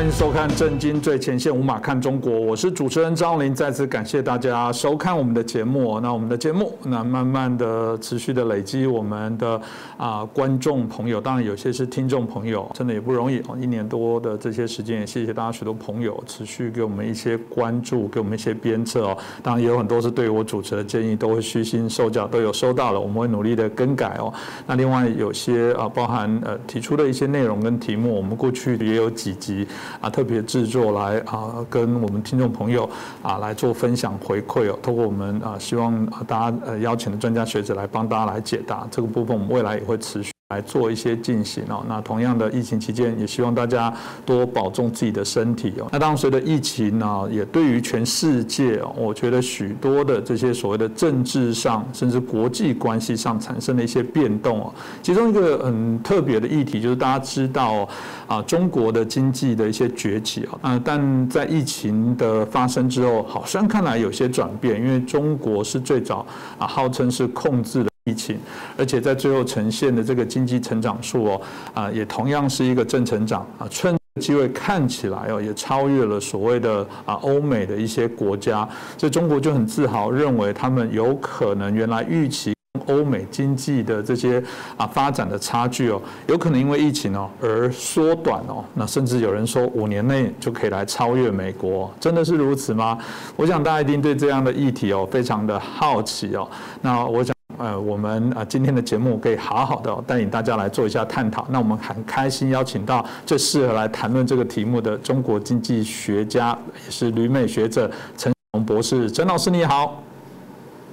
欢迎收看《震惊最前线》，无马看中国，我是主持人张林。再次感谢大家收看我们的节目。那我们的节目，那慢慢的持续的累积我们的啊观众朋友，当然有些是听众朋友，真的也不容易。一年多的这些时间，也谢谢大家许多朋友持续给我们一些关注，给我们一些鞭策哦。当然也有很多是对我主持的建议，都会虚心受教，都有收到了，我们会努力的更改哦。那另外有些啊，包含呃提出的一些内容跟题目，我们过去也有几集。啊，特别制作来啊，跟我们听众朋友啊来做分享回馈哦。通过我们啊，希望大家呃邀请的专家学者来帮大家来解答这个部分，我们未来也会持续。来做一些进行哦。那同样的疫情期间，也希望大家多保重自己的身体哦。那当然，随着疫情呢，也对于全世界，我觉得许多的这些所谓的政治上，甚至国际关系上产生了一些变动哦。其中一个很特别的议题，就是大家知道啊，中国的经济的一些崛起啊。啊，但在疫情的发生之后，好像看来有些转变，因为中国是最早啊，号称是控制了。疫情，而且在最后呈现的这个经济成长数哦，啊，也同样是一个正成长啊，趁机会看起来哦，也超越了所谓的啊欧美的一些国家，所以中国就很自豪，认为他们有可能原来预期欧美经济的这些啊发展的差距哦，有可能因为疫情哦而缩短哦，那甚至有人说五年内就可以来超越美国，真的是如此吗？我想大家一定对这样的议题哦非常的好奇哦，那我想。呃，我们啊今天的节目可以好好的带领大家来做一下探讨。那我们很开心邀请到最适合来谈论这个题目的中国经济学家，也是旅美学者陈宏博士。陈老师你好。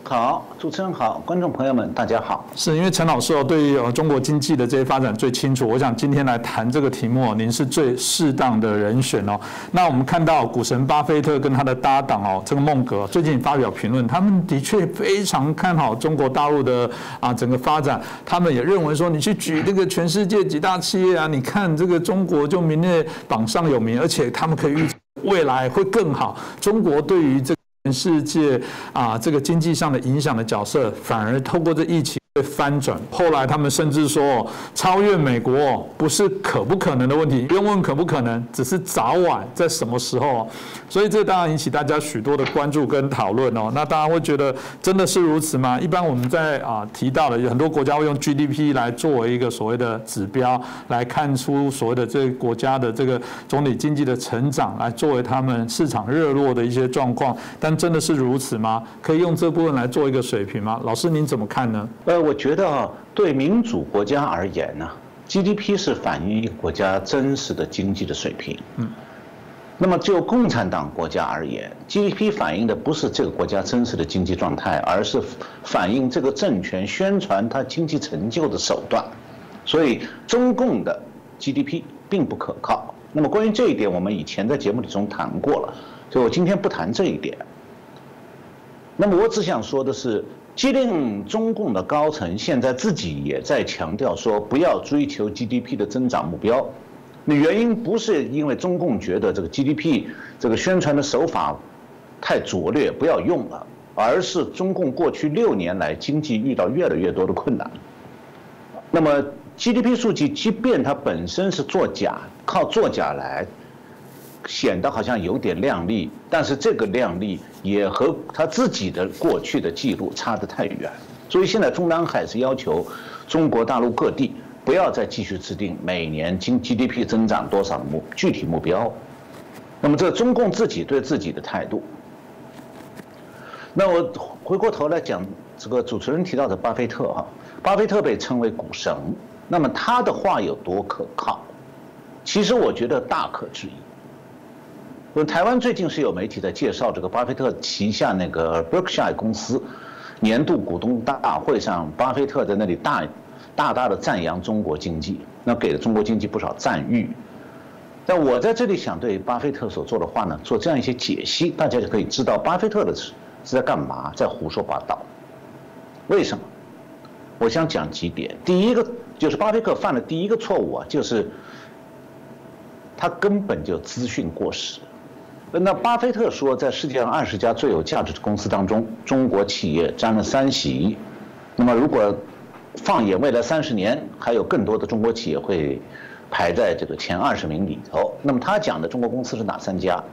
好，主持人好，观众朋友们大家好。是因为陈老师哦，对于呃中国经济的这些发展最清楚，我想今天来谈这个题目，您是最适当的人选哦。那我们看到股神巴菲特跟他的搭档哦，这个孟格最近发表评论，他们的确非常看好中国大陆的啊整个发展。他们也认为说，你去举那个全世界几大企业啊，你看这个中国就名列榜上有名，而且他们可以预未来会更好。中国对于这全世界啊，这个经济上的影响的角色，反而透过这疫情。会翻转，后来他们甚至说超越美国不是可不可能的问题，不用问可不可能，只是早晚在什么时候。所以这当然引起大家许多的关注跟讨论哦。那大家会觉得真的是如此吗？一般我们在啊提到的，有很多国家会用 GDP 来作为一个所谓的指标，来看出所谓的这个国家的这个总体经济的成长，来作为他们市场热络的一些状况。但真的是如此吗？可以用这部分来做一个水平吗？老师您怎么看呢？呃。我觉得啊，对民主国家而言呢，GDP 是反映一个国家真实的经济的水平。嗯。那么就共产党国家而言，GDP 反映的不是这个国家真实的经济状态，而是反映这个政权宣传它经济成就的手段。所以中共的 GDP 并不可靠。那么关于这一点，我们以前在节目里中谈过了，所以我今天不谈这一点。那么我只想说的是。既令中共的高层现在自己也在强调说，不要追求 GDP 的增长目标。那原因不是因为中共觉得这个 GDP 这个宣传的手法太拙劣，不要用了，而是中共过去六年来经济遇到越来越多的困难。那么 GDP 数据，即便它本身是作假，靠作假来。显得好像有点靓丽，但是这个靓丽也和他自己的过去的记录差得太远。所以现在中南海是要求中国大陆各地不要再继续制定每年经 GDP 增长多少目具体目标。那么这中共自己对自己的态度。那我回过头来讲这个主持人提到的巴菲特哈，巴菲特被称为股神，那么他的话有多可靠？其实我觉得大可质疑。台湾最近是有媒体在介绍这个巴菲特旗下那个 Berkshire 公司年度股东大会上，巴菲特在那里大大大的赞扬中国经济，那给了中国经济不少赞誉。但我在这里想对巴菲特所做的话呢，做这样一些解析，大家就可以知道巴菲特的是是在干嘛，在胡说八道。为什么？我想讲几点。第一个就是巴菲特犯的第一个错误啊，就是他根本就资讯过时。那巴菲特说，在世界上二十家最有价值的公司当中，中国企业占了三席。那么，如果放眼未来三十年，还有更多的中国企业会排在这个前二十名里头。那么他讲的中国公司是哪三家？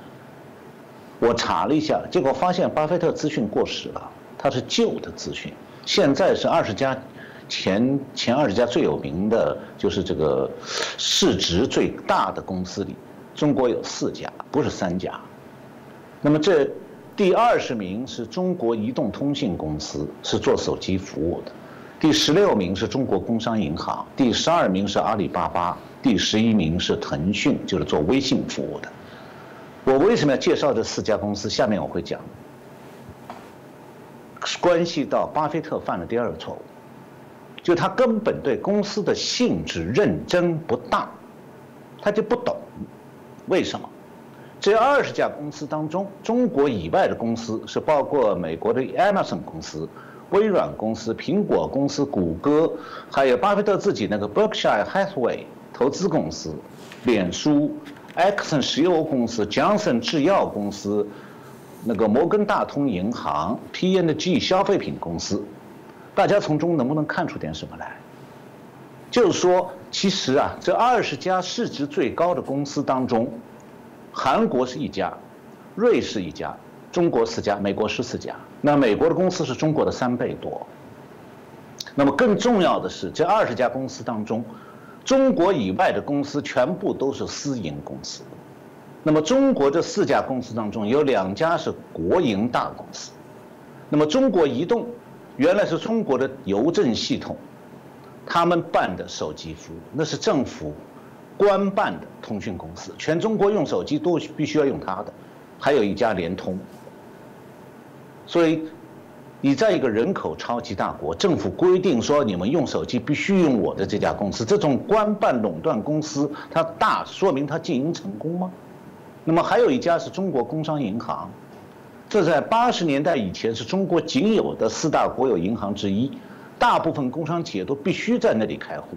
我查了一下，结果发现巴菲特资讯过时了，他是旧的资讯。现在是二十家前前二十家最有名的，就是这个市值最大的公司里，中国有四家，不是三家。那么这第二十名是中国移动通信公司，是做手机服务的；第十六名是中国工商银行；第十二名是阿里巴巴；第十一名是腾讯，就是做微信服务的。我为什么要介绍这四家公司？下面我会讲，关系到巴菲特犯了第二个错误，就他根本对公司的性质认真不当，他就不懂为什么。这二十家公司当中，中国以外的公司是包括美国的 Amazon 公司、微软公司、苹果公司、谷歌，还有巴菲特自己那个 Berkshire Hathaway 投资公司、脸书。，Axon 石油公司、Johnson 制药公司、那个摩根大通银行、P&G 消费品公司，大家从中能不能看出点什么来？就是说，其实啊，这二十家市值最高的公司当中，韩国是一家，瑞士一家，中国四家，美国十四家。那美国的公司是中国的三倍多。那么更重要的是，这二十家公司当中。中国以外的公司全部都是私营公司，那么中国这四家公司当中有两家是国营大公司，那么中国移动原来是中国的邮政系统，他们办的手机服务那是政府官办的通讯公司，全中国用手机都必须要用它的，还有一家联通，所以。你在一个人口超级大国，政府规定说你们用手机必须用我的这家公司，这种官办垄断公司，它大说明它经营成功吗？那么还有一家是中国工商银行，这在八十年代以前是中国仅有的四大国有银行之一，大部分工商企业都必须在那里开户。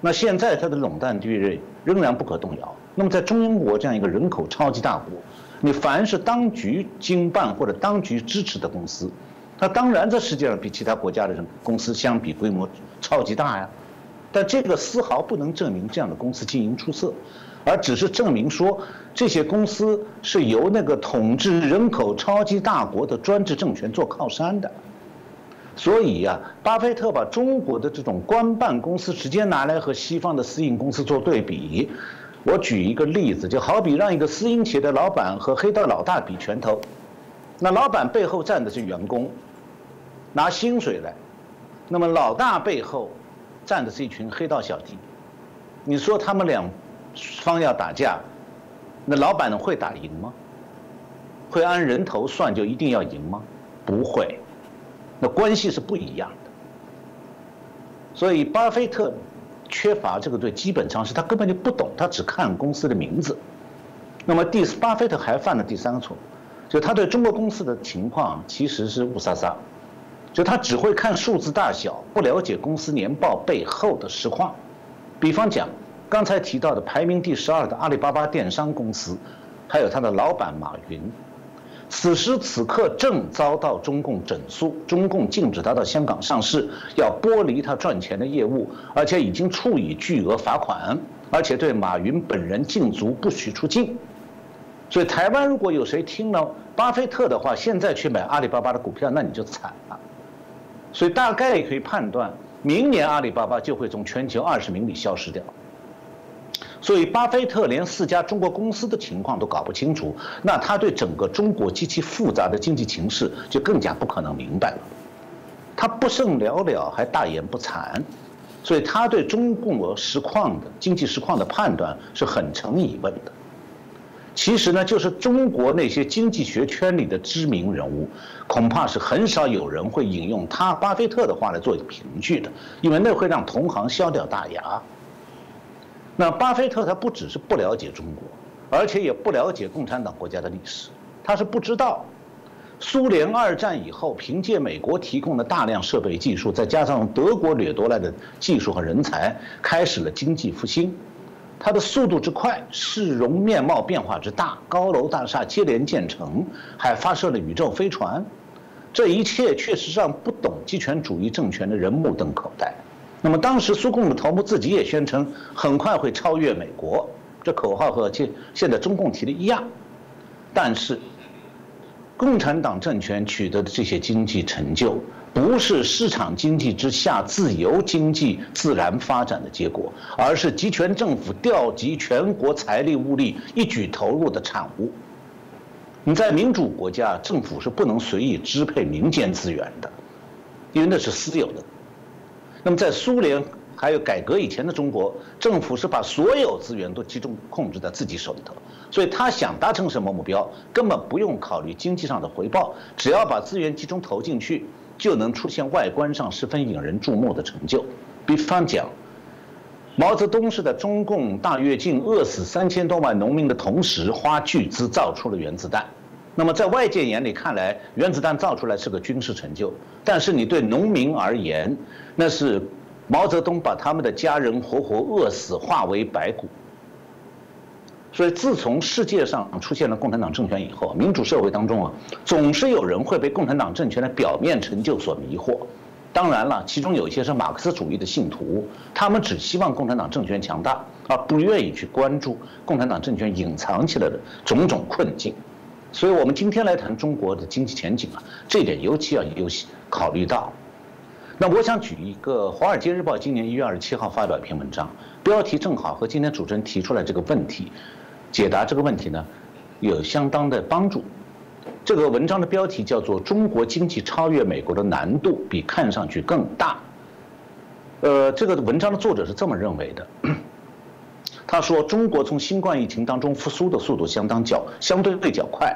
那现在它的垄断地位仍然不可动摇。那么在中英国这样一个人口超级大国，你凡是当局经办或者当局支持的公司。它当然在世界上比其他国家的人公司相比规模超级大呀，但这个丝毫不能证明这样的公司经营出色，而只是证明说这些公司是由那个统治人口超级大国的专制政权做靠山的。所以呀，巴菲特把中国的这种官办公司直接拿来和西方的私营公司做对比。我举一个例子，就好比让一个私营企业的老板和黑道老大比拳头，那老板背后站的是员工。拿薪水来，那么老大背后站的是一群黑道小弟，你说他们两方要打架，那老板会打赢吗？会按人头算就一定要赢吗？不会，那关系是不一样的。所以巴菲特缺乏这个对基本常识，他根本就不懂，他只看公司的名字。那么第巴菲特还犯了第三个错误，就他对中国公司的情况其实是雾撒撒。就他只会看数字大小，不了解公司年报背后的实况。比方讲，刚才提到的排名第十二的阿里巴巴电商公司，还有他的老板马云，此时此刻正遭到中共整肃，中共禁止他到香港上市，要剥离他赚钱的业务，而且已经处以巨额罚款，而且对马云本人禁足，不许出境。所以，台湾如果有谁听了巴菲特的话，现在去买阿里巴巴的股票，那你就惨了。所以大概可以判断，明年阿里巴巴就会从全球二十名里消失掉。所以巴菲特连四家中国公司的情况都搞不清楚，那他对整个中国极其复杂的经济形势就更加不可能明白了。他不甚了了，还大言不惭，所以他对中共实况的经济实况的判断是很成疑问的。其实呢，就是中国那些经济学圈里的知名人物，恐怕是很少有人会引用他巴菲特的话来做凭据的，因为那会让同行笑掉大牙。那巴菲特他不只是不了解中国，而且也不了解共产党国家的历史，他是不知道，苏联二战以后凭借美国提供的大量设备技术，再加上德国掠夺来的技术和人才，开始了经济复兴。它的速度之快，市容面貌变化之大，高楼大厦接连建成，还发射了宇宙飞船，这一切确实让不懂集权主义政权的人目瞪口呆。那么当时苏共的头目自己也宣称很快会超越美国，这口号和现现在中共提的一样。但是，共产党政权取得的这些经济成就，不是市场经济之下自由经济自然发展的结果，而是集权政府调集全国财力物力一举投入的产物。你在民主国家，政府是不能随意支配民间资源的，因为那是私有的。那么在苏联还有改革以前的中国，政府是把所有资源都集中控制在自己手里头，所以他想达成什么目标，根本不用考虑经济上的回报，只要把资源集中投进去，就能出现外观上十分引人注目的成就。比方讲，毛泽东是在中共大跃进饿死三千多万农民的同时，花巨资造出了原子弹。那么在外界眼里看来，原子弹造出来是个军事成就，但是你对农民而言，那是毛泽东把他们的家人活活饿死，化为白骨。所以，自从世界上出现了共产党政权以后，民主社会当中啊，总是有人会被共产党政权的表面成就所迷惑。当然了，其中有一些是马克思主义的信徒，他们只希望共产党政权强大，而不愿意去关注共产党政权隐藏起来的种种困境。所以，我们今天来谈中国的经济前景啊，这一点尤其要有考虑到。那我想举一个《华尔街日报》今年一月二十七号发表一篇文章，标题正好和今天主持人提出来这个问题，解答这个问题呢，有相当的帮助。这个文章的标题叫做《中国经济超越美国的难度比看上去更大》。呃，这个文章的作者是这么认为的。他说：“中国从新冠疫情当中复苏的速度相当较相对较快，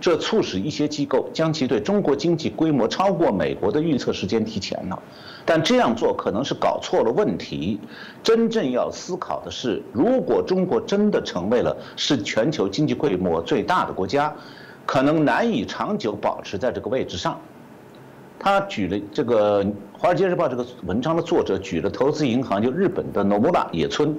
这促使一些机构将其对中国经济规模超过美国的预测时间提前了。但这样做可能是搞错了问题。真正要思考的是，如果中国真的成为了是全球经济规模最大的国家，可能难以长久保持在这个位置上。”他举了这个《华尔街日报》这个文章的作者举了投资银行，就日本的 Nomura 野村。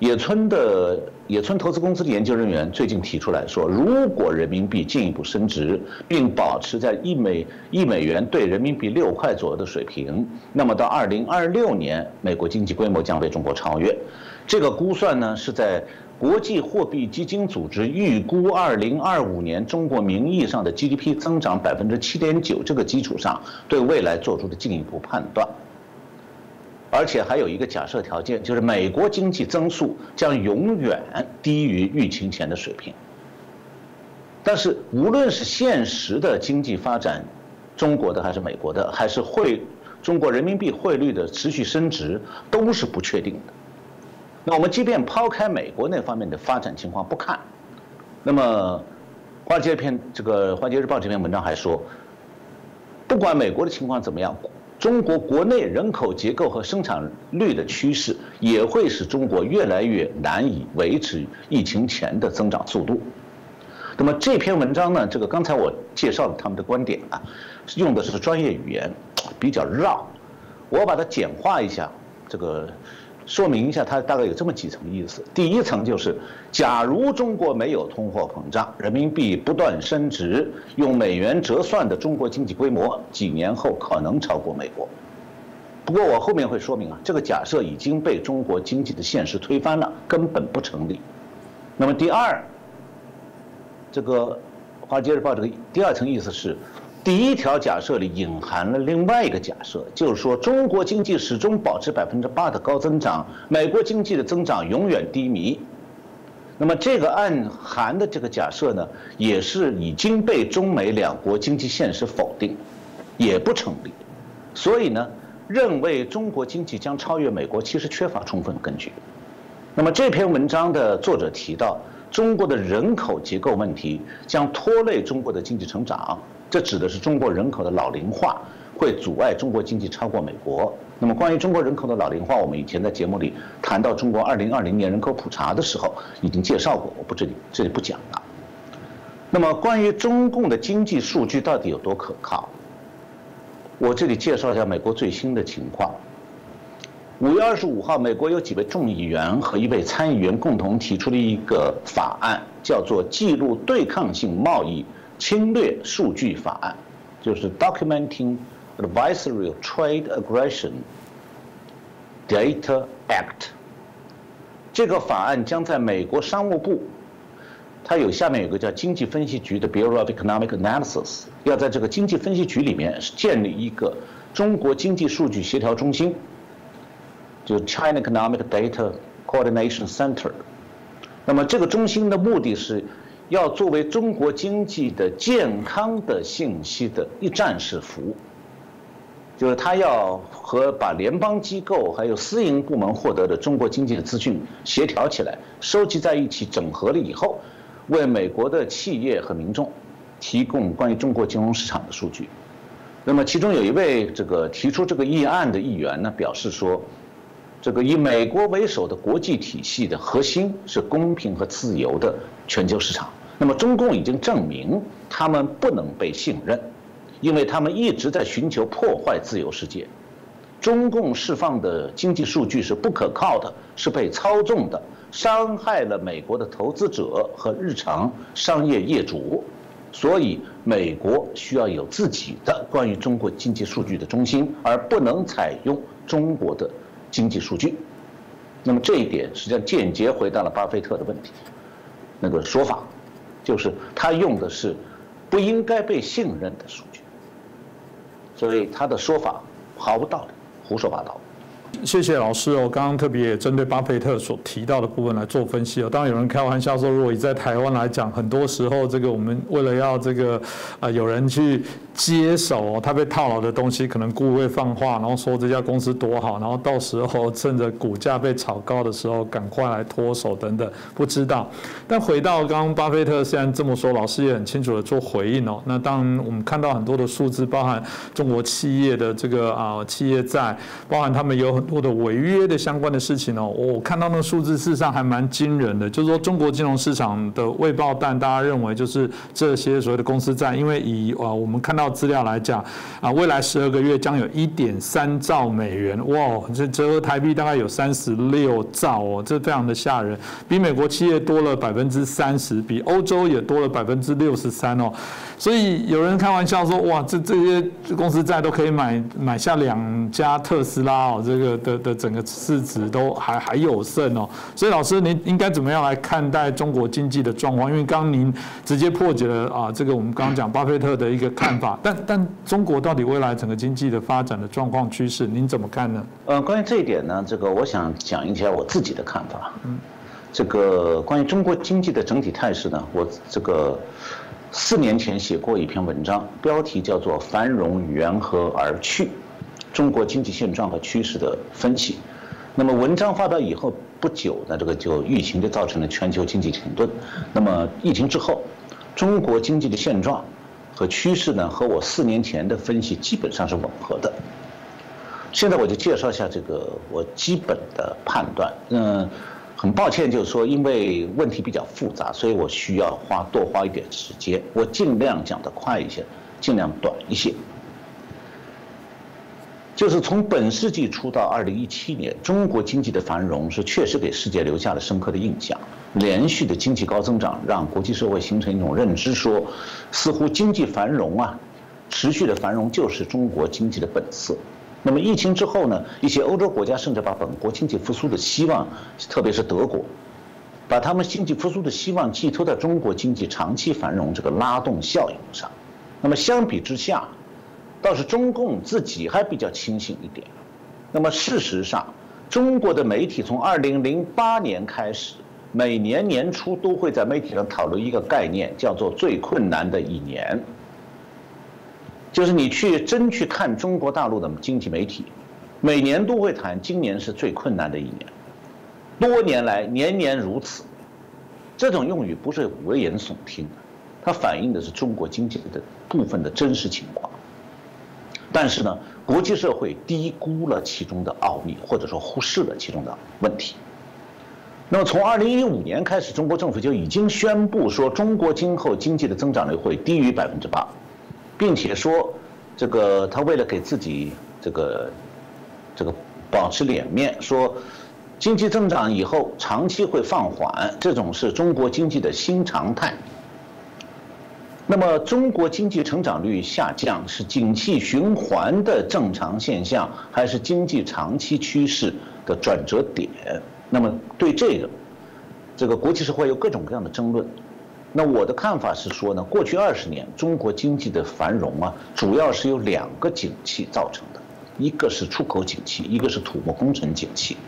野村的野村投资公司的研究人员最近提出来说，如果人民币进一步升值，并保持在一美一美元兑人民币六块左右的水平，那么到二零二六年，美国经济规模将被中国超越。这个估算呢，是在国际货币基金组织预估二零二五年中国名义上的 GDP 增长百分之七点九这个基础上，对未来做出的进一步判断。而且还有一个假设条件，就是美国经济增速将永远低于疫情前的水平。但是，无论是现实的经济发展，中国的还是美国的，还是汇中国人民币汇率的持续升值，都是不确定的。那我们即便抛开美国那方面的发展情况不看，那么，华尔街篇这个《华尔街日报》这篇文章还说，不管美国的情况怎么样。中国国内人口结构和生产率的趋势也会使中国越来越难以维持疫情前的增长速度。那么这篇文章呢？这个刚才我介绍了他们的观点啊，用的是专业语言，比较绕，我把它简化一下，这个。说明一下，它大概有这么几层意思。第一层就是，假如中国没有通货膨胀，人民币不断升值，用美元折算的中国经济规模，几年后可能超过美国。不过我后面会说明啊，这个假设已经被中国经济的现实推翻了，根本不成立。那么第二，这个《华尔街日报》这个第二层意思是。第一条假设里隐含了另外一个假设，就是说中国经济始终保持百分之八的高增长，美国经济的增长永远低迷。那么这个暗含的这个假设呢，也是已经被中美两国经济现实否定，也不成立。所以呢，认为中国经济将超越美国，其实缺乏充分的根据。那么这篇文章的作者提到，中国的人口结构问题将拖累中国的经济成长。这指的是中国人口的老龄化会阻碍中国经济超过美国。那么，关于中国人口的老龄化，我们以前在节目里谈到中国2020年人口普查的时候已经介绍过，我不这里这里不讲了。那么，关于中共的经济数据到底有多可靠？我这里介绍一下美国最新的情况。五月二十五号，美国有几位众议员和一位参议员共同提出了一个法案，叫做《记录对抗性贸易》。侵略数据法案，就是 Documenting Advisory Trade Aggression。Data Act。这个法案将在美国商务部，它有下面有个叫经济分析局的 Bureau of Economic Analysis，要在这个经济分析局里面建立一个中国经济数据协调中心，就 China Economic Data Coordination Center。那么这个中心的目的是，要作为中国经济的健康的信息的一站式服务。就是他要和把联邦机构还有私营部门获得的中国经济的资讯协调起来，收集在一起，整合了以后，为美国的企业和民众提供关于中国金融市场的数据。那么其中有一位这个提出这个议案的议员呢，表示说，这个以美国为首的国际体系的核心是公平和自由的全球市场。那么中共已经证明他们不能被信任。因为他们一直在寻求破坏自由世界，中共释放的经济数据是不可靠的，是被操纵的，伤害了美国的投资者和日常商业业主，所以美国需要有自己的关于中国经济数据的中心，而不能采用中国的经济数据。那么这一点实际上间接回答了巴菲特的问题，那个说法，就是他用的是不应该被信任的数据。所以他的说法毫无道理，胡说八道。谢谢老师哦，刚刚特别也针对巴菲特所提到的部分来做分析哦。当然有人开玩笑说，如果你在台湾来讲，很多时候这个我们为了要这个啊有人去接手他被套牢的东西，可能故意会放话，然后说这家公司多好，然后到时候趁着股价被炒高的时候赶快来脱手等等，不知道。但回到刚刚巴菲特虽然这么说，老师也很清楚的做回应哦。那当我们看到很多的数字，包含中国企业的这个啊企业债，包含他们有很。很多的违约的相关的事情哦，我看到那个数字事实上还蛮惊人的，就是说中国金融市场的未爆弹，大家认为就是这些所谓的公司债，因为以啊我们看到资料来讲啊，未来十二个月将有一点三兆美元，哇，这折合台币大概有三十六兆哦，这非常的吓人，比美国企业多了百分之三十，比欧洲也多了百分之六十三哦，所以有人开玩笑说，哇，这这些公司债都可以买买下两家特斯拉哦，这个。的的整个市值都还还有剩哦，所以老师您应该怎么样来看待中国经济的状况？因为刚刚您直接破解了啊，这个我们刚刚讲巴菲特的一个看法，但但中国到底未来整个经济的发展的状况趋势，您怎么看呢？呃，关于这一点呢，这个我想讲一下我自己的看法。嗯，这个关于中国经济的整体态势呢，我这个四年前写过一篇文章，标题叫做《繁荣缘何而去》。中国经济现状和趋势的分析，那么文章发表以后不久呢，这个就疫情就造成了全球经济停顿。那么疫情之后，中国经济的现状和趋势呢，和我四年前的分析基本上是吻合的。现在我就介绍一下这个我基本的判断。嗯，很抱歉，就是说因为问题比较复杂，所以我需要花多花一点时间。我尽量讲得快一些，尽量短一些。就是从本世纪初到二零一七年，中国经济的繁荣是确实给世界留下了深刻的印象。连续的经济高增长让国际社会形成一种认知，说似乎经济繁荣啊，持续的繁荣就是中国经济的本色。那么疫情之后呢，一些欧洲国家甚至把本国经济复苏的希望，特别是德国，把他们经济复苏的希望寄托在中国经济长期繁荣这个拉动效应上。那么相比之下，倒是中共自己还比较清醒一点，那么事实上，中国的媒体从二零零八年开始，每年年初都会在媒体上讨论一个概念，叫做“最困难的一年”。就是你去真去看中国大陆的经济媒体，每年都会谈今年是最困难的一年，多年来年年如此。这种用语不是危言耸听，它反映的是中国经济的部分的真实情况。但是呢，国际社会低估了其中的奥秘，或者说忽视了其中的问题。那么从二零一五年开始，中国政府就已经宣布说，中国今后经济的增长率会低于百分之八，并且说，这个他为了给自己这个这个保持脸面，说经济增长以后长期会放缓，这种是中国经济的新常态。那么，中国经济成长率下降是景气循环的正常现象，还是经济长期趋势的转折点。那么对这个，这个国际社会有各种各样的争论。那我的看法是说呢，过去二十年中国经济的繁荣啊，主要是由两个景气造成的，一个是出口景气，一个是土木工程景气。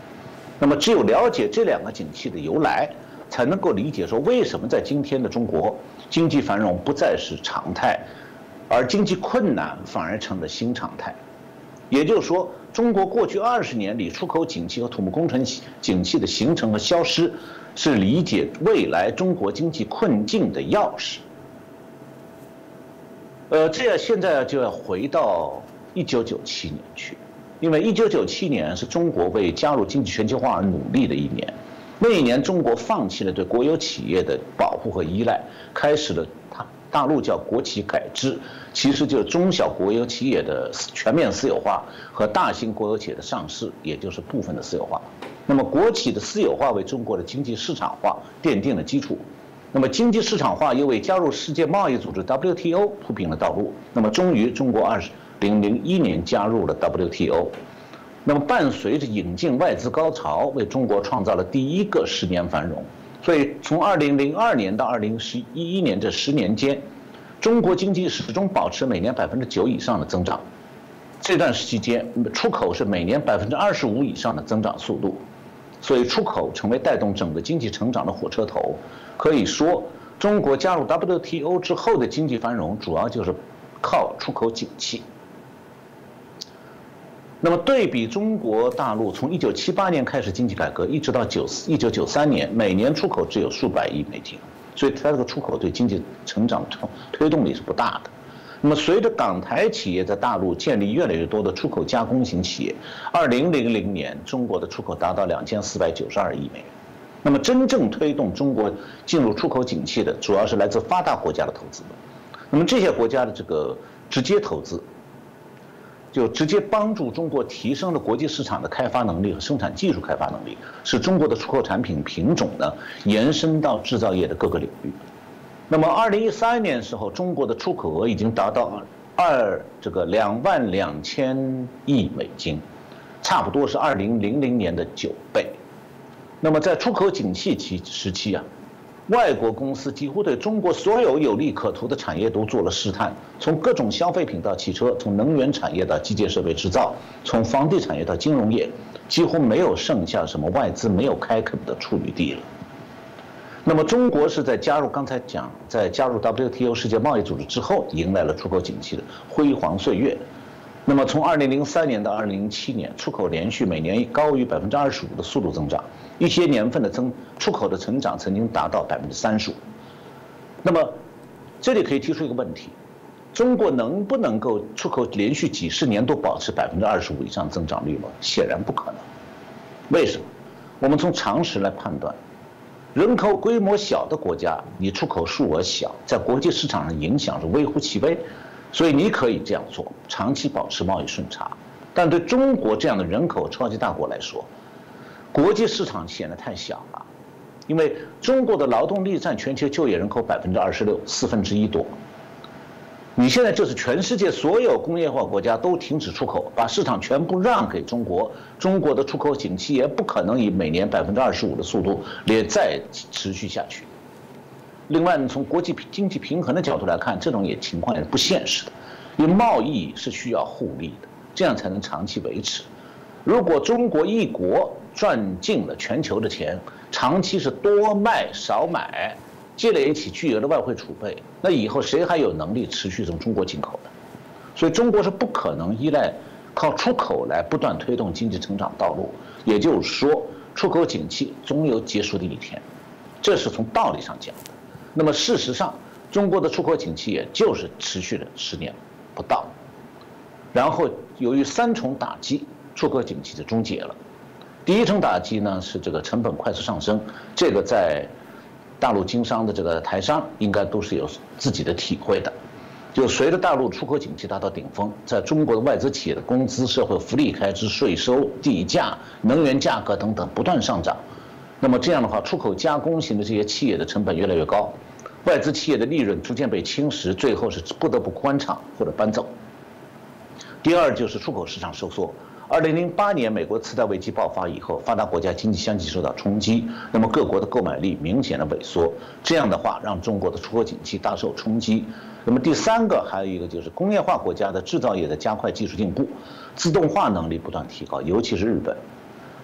那么只有了解这两个景气的由来，才能够理解说为什么在今天的中国经济繁荣不再是常态，而经济困难反而成了新常态。也就是说，中国过去二十年里出口景气和土木工程景气的形成和消失。是理解未来中国经济困境的钥匙。呃，这样现在就要回到一九九七年去，因为一九九七年是中国为加入经济全球化而努力的一年。那一年，中国放弃了对国有企业的保护和依赖，开始了大大陆叫国企改制，其实就是中小国有企业的全面私有化和大型国有企业的上市，也就是部分的私有化。那么，国企的私有化为中国的经济市场化奠定了基础。那么，经济市场化又为加入世界贸易组织 WTO 铺平了道路。那么，终于，中国二零零一年加入了 WTO。那么，伴随着引进外资高潮，为中国创造了第一个十年繁荣。所以，从二零零二年到二零十一一年这十年间，中国经济始终保持每年百分之九以上的增长。这段时期间，出口是每年百分之二十五以上的增长速度。所以，出口成为带动整个经济成长的火车头。可以说，中国加入 WTO 之后的经济繁荣，主要就是靠出口景气。那么，对比中国大陆从1978年开始经济改革，一直到9 1993年，每年出口只有数百亿美金，所以它这个出口对经济成长推推动力是不大的。那么，随着港台企业在大陆建立越来越多的出口加工型企业，二零零零年中国的出口达到两千四百九十二亿美元。那么，真正推动中国进入出口景气的，主要是来自发达国家的投资。那么，这些国家的这个直接投资，就直接帮助中国提升了国际市场的开发能力和生产技术开发能力，使中国的出口产品品种呢延伸到制造业的各个领域。那么，二零一三年时候，中国的出口额已经达到二这个两万两千亿美金，差不多是二零零零年的九倍。那么，在出口景气期时期啊，外国公司几乎对中国所有有利可图的产业都做了试探，从各种消费品到汽车，从能源产业到机械设备制造，从房地产业到金融业，几乎没有剩下什么外资没有开垦的处女地了。那么，中国是在加入刚才讲，在加入 WTO 世界贸易组织之后，迎来了出口景气的辉煌岁月。那么，从2003年到2007年，出口连续每年高于百分之二十五的速度增长，一些年份的增出口的成长曾经达到百分之三十五。那么，这里可以提出一个问题：中国能不能够出口连续几十年都保持百分之二十五以上增长率吗？显然不可能。为什么？我们从常识来判断。人口规模小的国家，你出口数额小，在国际市场上影响是微乎其微，所以你可以这样做，长期保持贸易顺差。但对中国这样的人口超级大国来说，国际市场显得太小了，因为中国的劳动力占全球就业人口百分之二十六，四分之一多。你现在就是全世界所有工业化国家都停止出口，把市场全部让给中国，中国的出口景气也不可能以每年百分之二十五的速度也再持续下去。另外，从国际经济平衡的角度来看，这种也情况也是不现实的，因为贸易是需要互利的，这样才能长期维持。如果中国一国赚尽了全球的钱，长期是多卖少买。积累起巨额的外汇储备，那以后谁还有能力持续从中国进口呢？所以中国是不可能依赖靠出口来不断推动经济成长道路。也就是说，出口景气总有结束的一天，这是从道理上讲。那么事实上，中国的出口景气也就是持续了十年不到，然后由于三重打击，出口景气就终结了。第一重打击呢是这个成本快速上升，这个在。大陆经商的这个台商应该都是有自己的体会的，就随着大陆出口景气达到顶峰，在中国的外资企业的工资、社会福利开支、税收、地价、能源价格等等不断上涨，那么这样的话，出口加工型的这些企业的成本越来越高，外资企业的利润逐渐被侵蚀，最后是不得不关厂或者搬走。第二就是出口市场收缩，二零零八年美国次贷危机爆发以后，发达国家经济相继受到冲击，那么各国的购买力明显的萎缩，这样的话让中国的出口景气大受冲击。那么第三个还有一个就是工业化国家的制造业的加快技术进步，自动化能力不断提高，尤其是日本，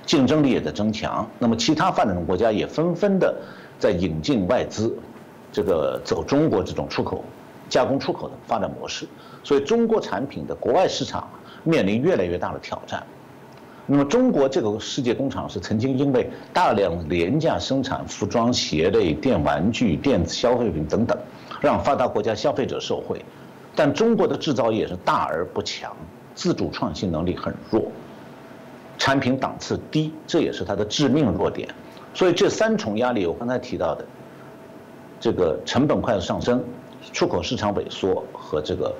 竞争力也在增强。那么其他发展中国家也纷纷的在引进外资，这个走中国这种出口加工出口的发展模式，所以中国产品的国外市场。面临越来越大的挑战。那么，中国这个世界工厂是曾经因为大量廉价生产服装、鞋类、电玩具、电子消费品等等，让发达国家消费者受惠。但中国的制造业是大而不强，自主创新能力很弱，产品档次低，这也是它的致命弱点。所以，这三重压力，我刚才提到的，这个成本快速上升、出口市场萎缩和这个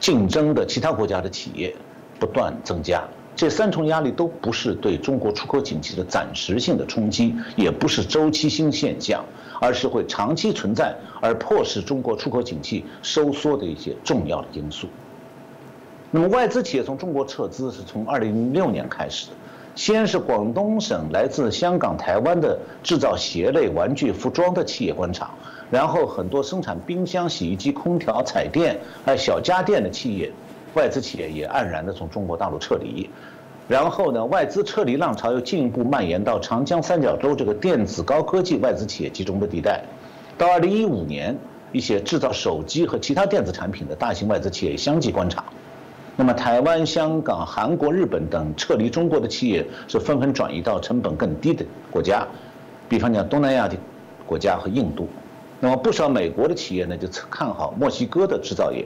竞争的其他国家的企业。不断增加，这三重压力都不是对中国出口景气的暂时性的冲击，也不是周期性现象，而是会长期存在而迫使中国出口景气收缩的一些重要的因素。那么，外资企业从中国撤资是从二零零六年开始的，先是广东省来自香港、台湾的制造鞋类、玩具、服装的企业关厂，然后很多生产冰箱、洗衣机、空调、彩电还有小家电的企业。外资企业也黯然地从中国大陆撤离，然后呢，外资撤离浪潮又进一步蔓延到长江三角洲这个电子高科技外资企业集中的地带。到二零一五年，一些制造手机和其他电子产品的大型外资企业相继关厂。那么，台湾、香港、韩国、日本等撤离中国的企业是纷纷转移到成本更低的国家，比方讲东南亚的国家和印度。那么，不少美国的企业呢就看好墨西哥的制造业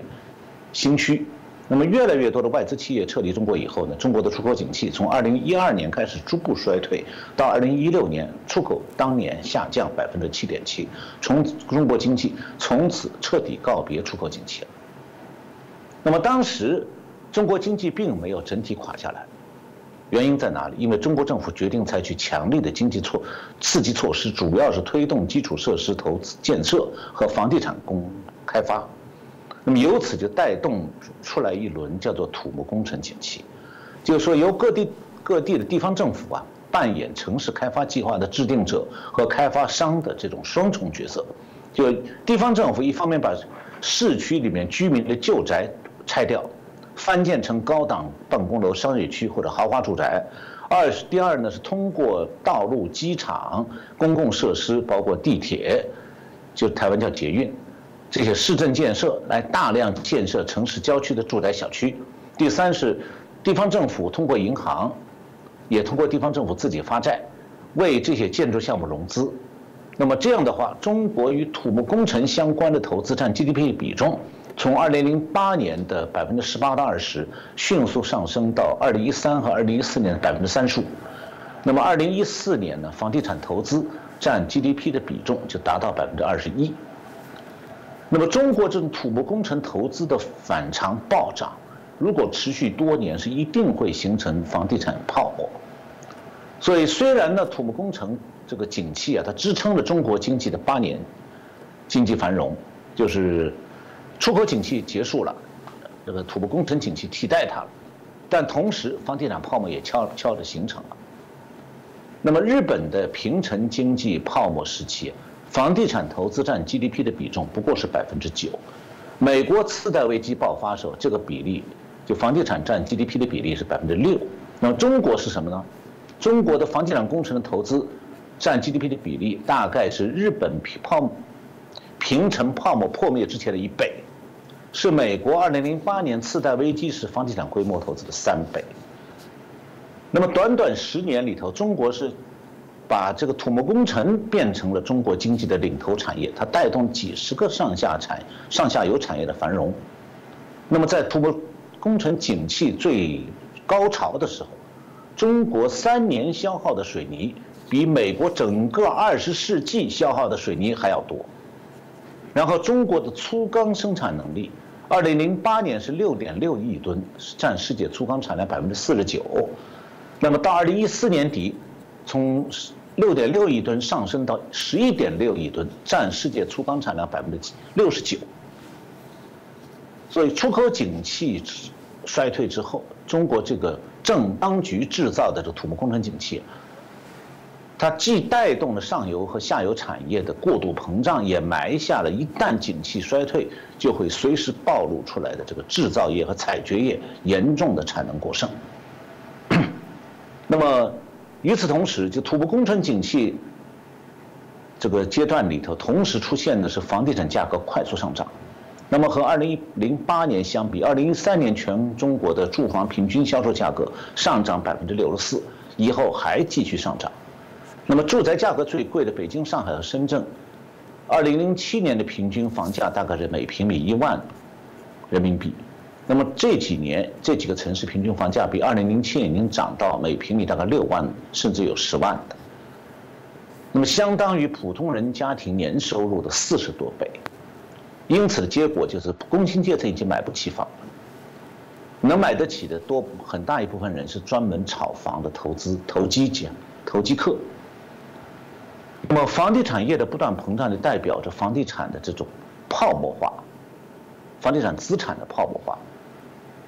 新区。那么，越来越多的外资企业撤离中国以后呢，中国的出口景气从2012年开始逐步衰退，到2016年，出口当年下降百分之七点七，从中国经济从此彻底告别出口景气了。那么当时，中国经济并没有整体垮下来，原因在哪里？因为中国政府决定采取强力的经济措刺激措施，主要是推动基础设施投资建设和房地产工开发。那么由此就带动出来一轮叫做土木工程景气，就是说由各地各地的地方政府啊扮演城市开发计划的制定者和开发商的这种双重角色，就地方政府一方面把市区里面居民的旧宅拆掉，翻建成高档办公楼、商业区或者豪华住宅；二是第二呢是通过道路、机场、公共设施，包括地铁，就台湾叫捷运。这些市政建设来大量建设城市郊区的住宅小区。第三是，地方政府通过银行，也通过地方政府自己发债，为这些建筑项目融资。那么这样的话，中国与土木工程相关的投资占 GDP 比重，从2008年的百分之十八到二十，迅速上升到2013和2014年的百分之三十五。那么2014年呢，房地产投资占 GDP 的比重就达到百分之二十一。那么，中国这种土木工程投资的反常暴涨，如果持续多年，是一定会形成房地产泡沫。所以，虽然呢，土木工程这个景气啊，它支撑了中国经济的八年经济繁荣，就是出口景气结束了，这个土木工程景气替代它了，但同时，房地产泡沫也悄悄地形成了。那么，日本的平成经济泡沫时期。房地产投资占 GDP 的比重不过是百分之九，美国次贷危机爆发时候，这个比例就房地产占 GDP 的比例是百分之六。那么中国是什么呢？中国的房地产工程的投资占 GDP 的比例大概是日本泡沫平成泡沫破灭之前的一倍，是美国2008年次贷危机时房地产规模投资的三倍。那么短短十年里头，中国是。把这个土木工程变成了中国经济的领头产业，它带动几十个上下产、上下游产业的繁荣。那么在土木工程景气最高潮的时候，中国三年消耗的水泥比美国整个二十世纪消耗的水泥还要多。然后中国的粗钢生产能力，二零零八年是六点六亿吨，占世界粗钢产量百分之四十九。那么到二零一四年底，从六点六亿吨上升到十一点六亿吨，占世界粗钢产量百分之六十九。所以出口景气衰退之后，中国这个正当局制造的这个土木工程景气，它既带动了上游和下游产业的过度膨胀，也埋下了一旦景气衰退就会随时暴露出来的这个制造业和采掘业严重的产能过剩。那么，与此同时，就土木工程景气这个阶段里头，同时出现的是房地产价格快速上涨。那么和二零零八年相比，二零一三年全中国的住房平均销售价格上涨百分之六十四，以后还继续上涨。那么住宅价格最贵的北京、上海和深圳，二零零七年的平均房价大概是每平米一万人民币。那么这几年这几个城市平均房价比二零零七年已经涨到每平米大概六万，甚至有十万的。那么相当于普通人家庭年收入的四十多倍。因此的结果就是，工薪阶层已经买不起房。能买得起的多很大一部分人是专门炒房的投资投机家、投机客。那么房地产业的不断膨胀，就代表着房地产的这种泡沫化，房地产资产的泡沫化。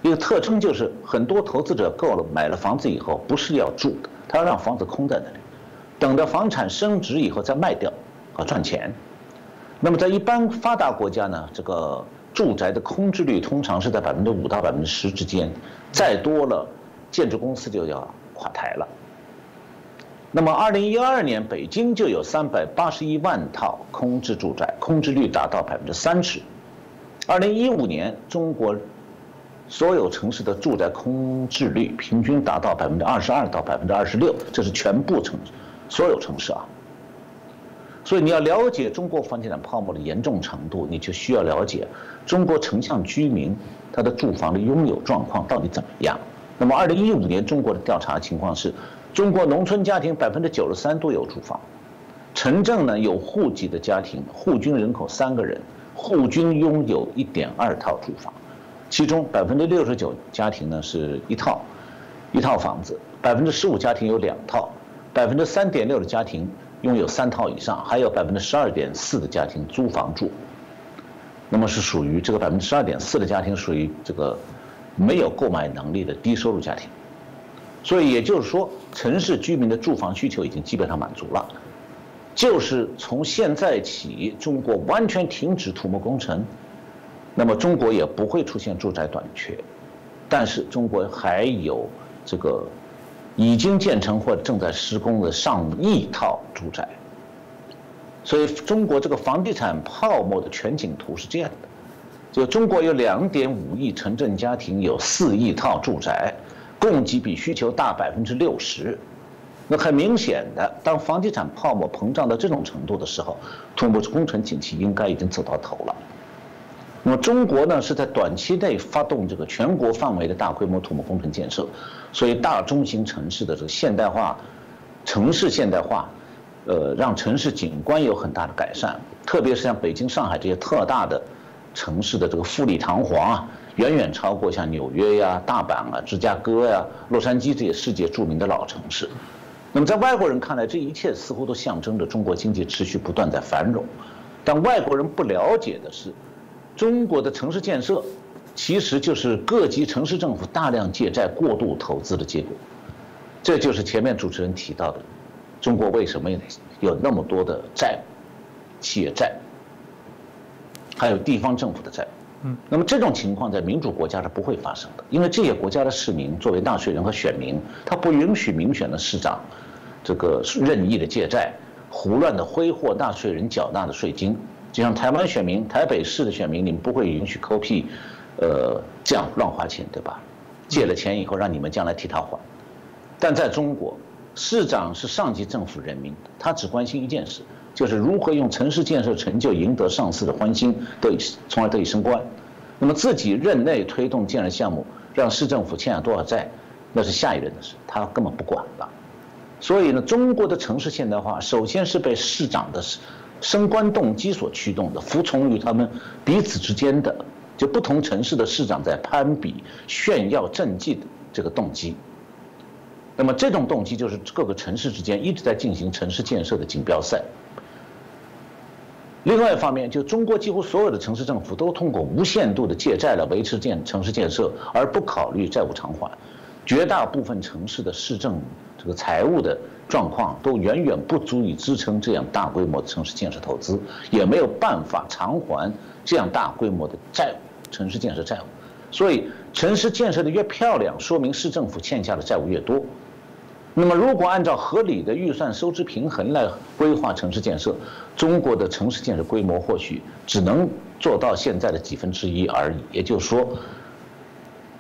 一个特征就是，很多投资者购了买了房子以后，不是要住的，他要让房子空在那里，等着房产升值以后再卖掉，啊赚钱。那么在一般发达国家呢，这个住宅的空置率通常是在百分之五到百分之十之间，再多了，建筑公司就要垮台了。那么二零一二年北京就有三百八十一万套空置住宅，空置率达到百分之三十。二零一五年中国所有城市的住宅空置率平均达到百分之二十二到百分之二十六，这是全部城所有城市啊。所以你要了解中国房地产泡沫的严重程度，你就需要了解中国城乡居民他的住房的拥有状况到底怎么样。那么，二零一五年中国的调查情况是，中国农村家庭百分之九十三都有住房，城镇呢有户籍的家庭，户均人口三个人，户均拥有一点二套住房，其中百分之六十九家庭呢是一套，一套房子，百分之十五家庭有两套，百分之三点六的家庭。拥有三套以上，还有百分之十二点四的家庭租房住，那么是属于这个百分之十二点四的家庭属于这个没有购买能力的低收入家庭，所以也就是说，城市居民的住房需求已经基本上满足了，就是从现在起，中国完全停止土木工程，那么中国也不会出现住宅短缺，但是中国还有这个。已经建成或正在施工的上亿套住宅，所以中国这个房地产泡沫的全景图是这样的：就中国有两点五亿城镇家庭，有四亿套住宅，供给比需求大百分之六十。那很明显的，当房地产泡沫膨胀到这种程度的时候，土木工程景气应该已经走到头了。那么中国呢，是在短期内发动这个全国范围的大规模土木工程建设，所以大中型城市的这个现代化，城市现代化，呃，让城市景观有很大的改善。特别是像北京、上海这些特大的城市的这个富丽堂皇啊，远远超过像纽约呀、大阪啊、芝加哥呀、洛杉矶这些世界著名的老城市。那么在外国人看来，这一切似乎都象征着中国经济持续不断在繁荣，但外国人不了解的是。中国的城市建设，其实就是各级城市政府大量借债、过度投资的结果。这就是前面主持人提到的，中国为什么有那么多的债务，企业债，还有地方政府的债务。那么这种情况在民主国家是不会发生的，因为这些国家的市民作为纳税人和选民，他不允许民选的市长，这个任意的借债、胡乱的挥霍纳税人缴纳的税金。就像台湾选民、台北市的选民，你们不会允许抠屁，呃，这样乱花钱，对吧？借了钱以后，让你们将来替他还。但在中国，市长是上级政府人民，他只关心一件事，就是如何用城市建设成就赢得上司的欢心，得以从而得以升官。那么自己任内推动建设项目，让市政府欠下多少债，那是下一任的事，他根本不管了。所以呢，中国的城市现代化，首先是被市长的。升官动机所驱动的，服从于他们彼此之间的，就不同城市的市长在攀比、炫耀政绩的这个动机。那么这种动机就是各个城市之间一直在进行城市建设的锦标赛。另外一方面，就中国几乎所有的城市政府都通过无限度的借债来维持建城市建设，而不考虑债务偿还。绝大部分城市的市政这个财务的状况都远远不足以支撑这样大规模的城市建设投资，也没有办法偿还这样大规模的债务，城市建设债务。所以，城市建设的越漂亮，说明市政府欠下的债务越多。那么，如果按照合理的预算收支平衡来规划城市建设，中国的城市建设规模或许只能做到现在的几分之一而已。也就是说，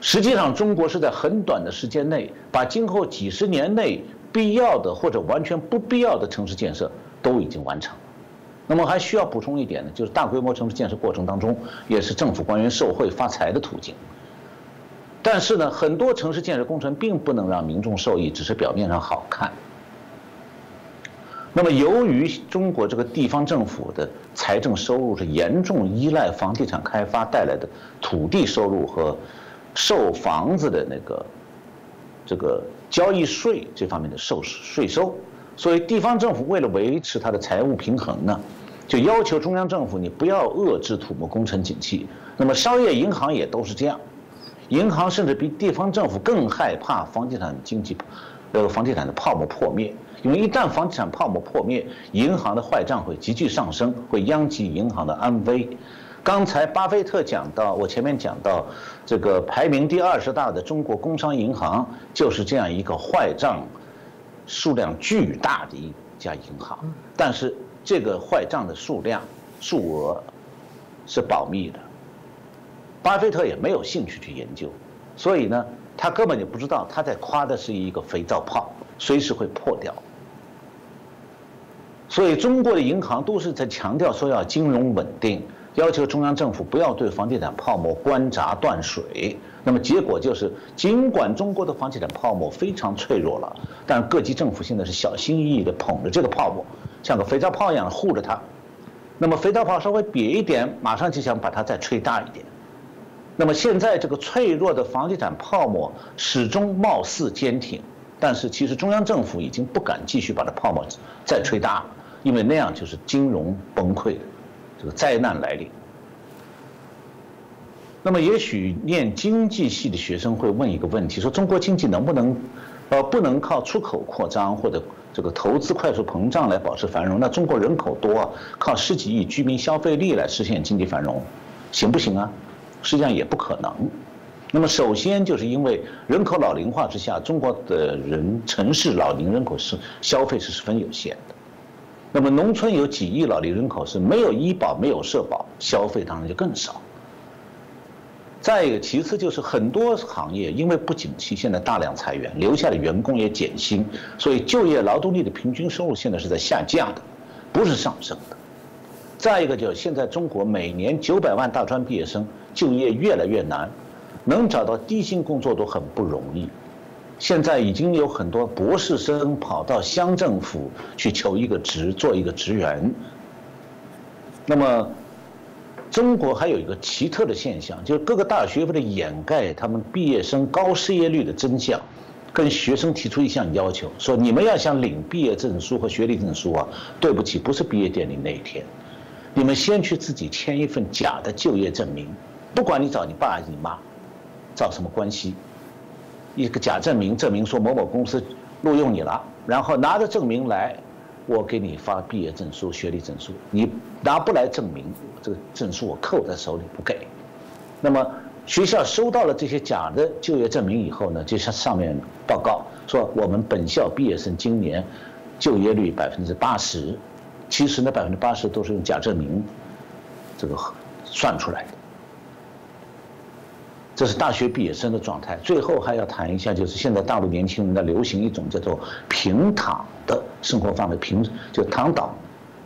实际上中国是在很短的时间内，把今后几十年内必要的或者完全不必要的城市建设都已经完成。那么还需要补充一点呢，就是大规模城市建设过程当中，也是政府官员受贿发财的途径。但是呢，很多城市建设工程并不能让民众受益，只是表面上好看。那么，由于中国这个地方政府的财政收入是严重依赖房地产开发带来的土地收入和售房子的那个这个交易税这方面的收税收，所以地方政府为了维持它的财务平衡呢，就要求中央政府你不要遏制土木工程景气。那么，商业银行也都是这样。银行甚至比地方政府更害怕房地产经济，呃，房地产的泡沫破灭。因为一旦房地产泡沫破灭，银行的坏账会急剧上升，会殃及银行的安危。刚才巴菲特讲到，我前面讲到，这个排名第二十大的中国工商银行就是这样一个坏账数量巨大的一家银行。但是这个坏账的数量、数额是保密的。巴菲特也没有兴趣去研究，所以呢，他根本就不知道他在夸的是一个肥皂泡，随时会破掉。所以中国的银行都是在强调说要金融稳定，要求中央政府不要对房地产泡沫关闸断水。那么结果就是，尽管中国的房地产泡沫非常脆弱了，但各级政府现在是小心翼翼地捧着这个泡沫，像个肥皂泡一样护着它。那么肥皂泡稍微瘪一点，马上就想把它再吹大一点。那么现在这个脆弱的房地产泡沫始终貌似坚挺，但是其实中央政府已经不敢继续把它泡沫再吹大了，因为那样就是金融崩溃的这个灾难来临。那么也许念经济系的学生会问一个问题：说中国经济能不能，呃，不能靠出口扩张或者这个投资快速膨胀来保持繁荣？那中国人口多，靠十几亿居民消费力来实现经济繁荣，行不行啊？实际上也不可能。那么，首先就是因为人口老龄化之下，中国的人城市老龄人口是消费是十分有限的。那么，农村有几亿老龄人口是没有医保、没有社保，消费当然就更少。再一个，其次就是很多行业因为不景气，现在大量裁员，留下的员工也减薪，所以就业劳动力的平均收入现在是在下降的，不是上升的。再一个就是现在中国每年九百万大专毕业生。就业越来越难，能找到低薪工作都很不容易。现在已经有很多博士生跑到乡政府去求一个职，做一个职员。那么，中国还有一个奇特的现象，就是各个大学为了掩盖他们毕业生高失业率的真相，跟学生提出一项要求，说你们要想领毕业证书和学历证书啊，对不起，不是毕业典礼那一天，你们先去自己签一份假的就业证明。不管你找你爸你妈，找什么关系？一个假证明，证明说某某公司录用你了，然后拿着证明来，我给你发毕业证书、学历证书。你拿不来证明，这个证书我扣在手里不给。那么学校收到了这些假的就业证明以后呢，就向上面报告说，我们本校毕业生今年就业率百分之八十，其实呢百分之八十都是用假证明这个算出来的。这是大学毕业生的状态。最后还要谈一下，就是现在大陆年轻人在流行一种叫做平躺的生活方式，平就躺倒，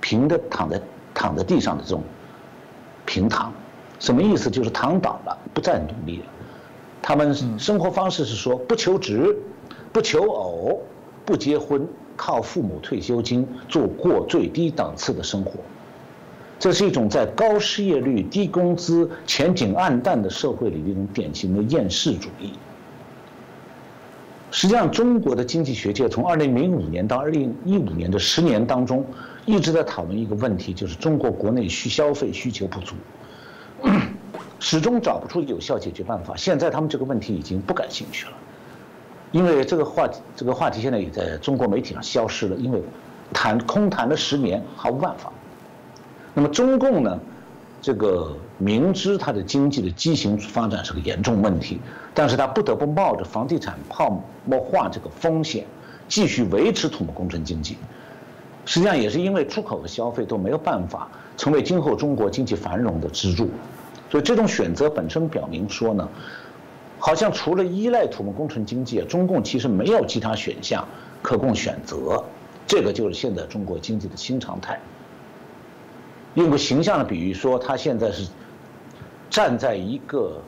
平的躺在躺在地上的这种平躺，什么意思？就是躺倒了，不再努力了。他们生活方式是说不求职，不求偶，不结婚，靠父母退休金，做过最低档次的生活。这是一种在高失业率、低工资、前景暗淡的社会里的一种典型的厌世主义。实际上，中国的经济学界从2005年到2015年的十年当中，一直在讨论一个问题，就是中国国内需消费需求不足，始终找不出有效解决办法。现在他们这个问题已经不感兴趣了，因为这个话题这个话题现在也在中国媒体上消失了，因为谈空谈了十年毫无办法。那么中共呢，这个明知它的经济的畸形发展是个严重问题，但是他不得不冒着房地产泡沫化这个风险，继续维持土木工程经济。实际上也是因为出口和消费都没有办法成为今后中国经济繁荣的支柱，所以这种选择本身表明说呢，好像除了依赖土木工程经济，中共其实没有其他选项可供选择。这个就是现在中国经济的新常态。用个形象的比喻说，他现在是站在一个